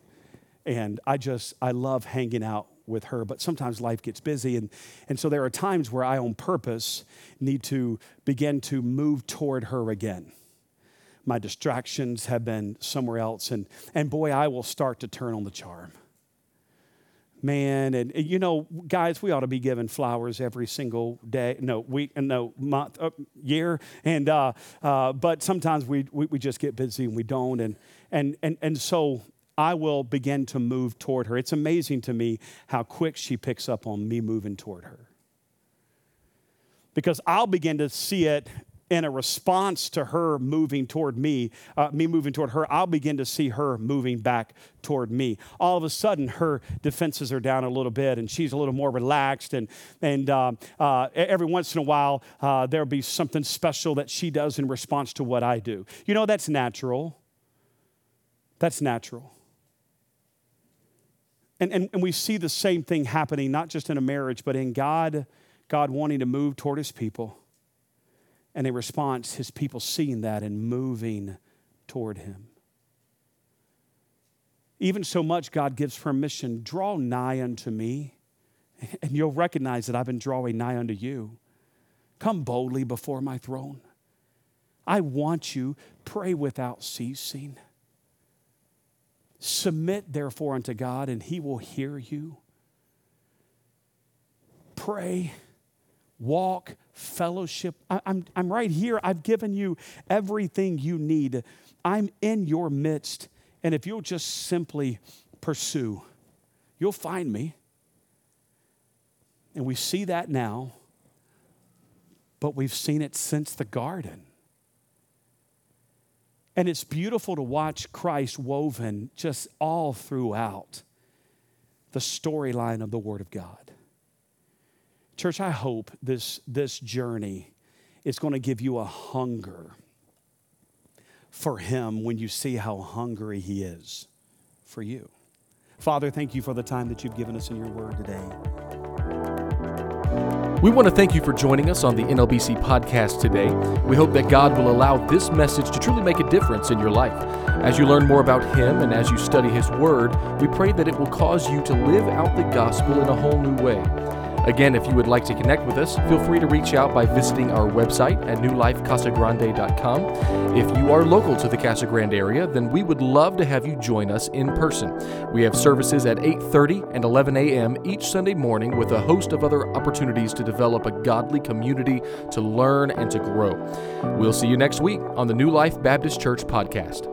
And I just, I love hanging out with her, but sometimes life gets busy. And, and so there are times where I, on purpose, need to begin to move toward her again. My distractions have been somewhere else. And, and boy, I will start to turn on the charm. Man, and, you know, guys, we ought to be giving flowers every single day, no week, and no month, uh, year, and uh, uh, but sometimes we, we we just get busy and we don't, and and and and so I will begin to move toward her. It's amazing to me how quick she picks up on me moving toward her. Because I'll begin to see it in a response to her moving toward me, uh, me moving toward her, I'll begin to see her moving back toward me. All of a sudden, her defenses are down a little bit, and she's a little more relaxed. And and uh, uh, every once in a while, uh, there'll be something special that she does in response to what I do. You know, that's natural. That's natural. And, and, and we see the same thing happening, not just in a marriage, but in God, God wanting to move toward his people. And in response, his people seeing that and moving toward him. Even so much, God gives permission draw nigh unto me, and you'll recognize that I've been drawing nigh unto you. Come boldly before my throne. I want you, pray without ceasing. Submit therefore unto God, and he will hear you. Pray, walk, fellowship. I, I'm, I'm right here. I've given you everything you need. I'm in your midst, And if you'll just simply pursue, you'll find me. And we see that now, but we've seen it since the garden. And it's beautiful to watch Christ woven just all throughout the storyline of the Word of God. Church, I hope this, this journey is going to give you a hunger for Him when you see how hungry He is for you. Father, thank you for the time that you've given us in your Word today. We want to thank you for joining us on the NLBC podcast today. We hope that God will allow this message to truly make a difference in your life. As you learn more about Him and as you study His Word, we pray that it will cause you to live out the gospel in a whole new way. Again, if you would like to connect with us, feel free to reach out by visiting our website at newlifecasagrande.com. If you are local to the Casa Grande area, then we would love to have you join us in person. We have services at 8:30 and 11 a.m. each Sunday morning with a host of other opportunities to develop a godly community to learn and to grow. We'll see you next week on the New Life Baptist Church podcast.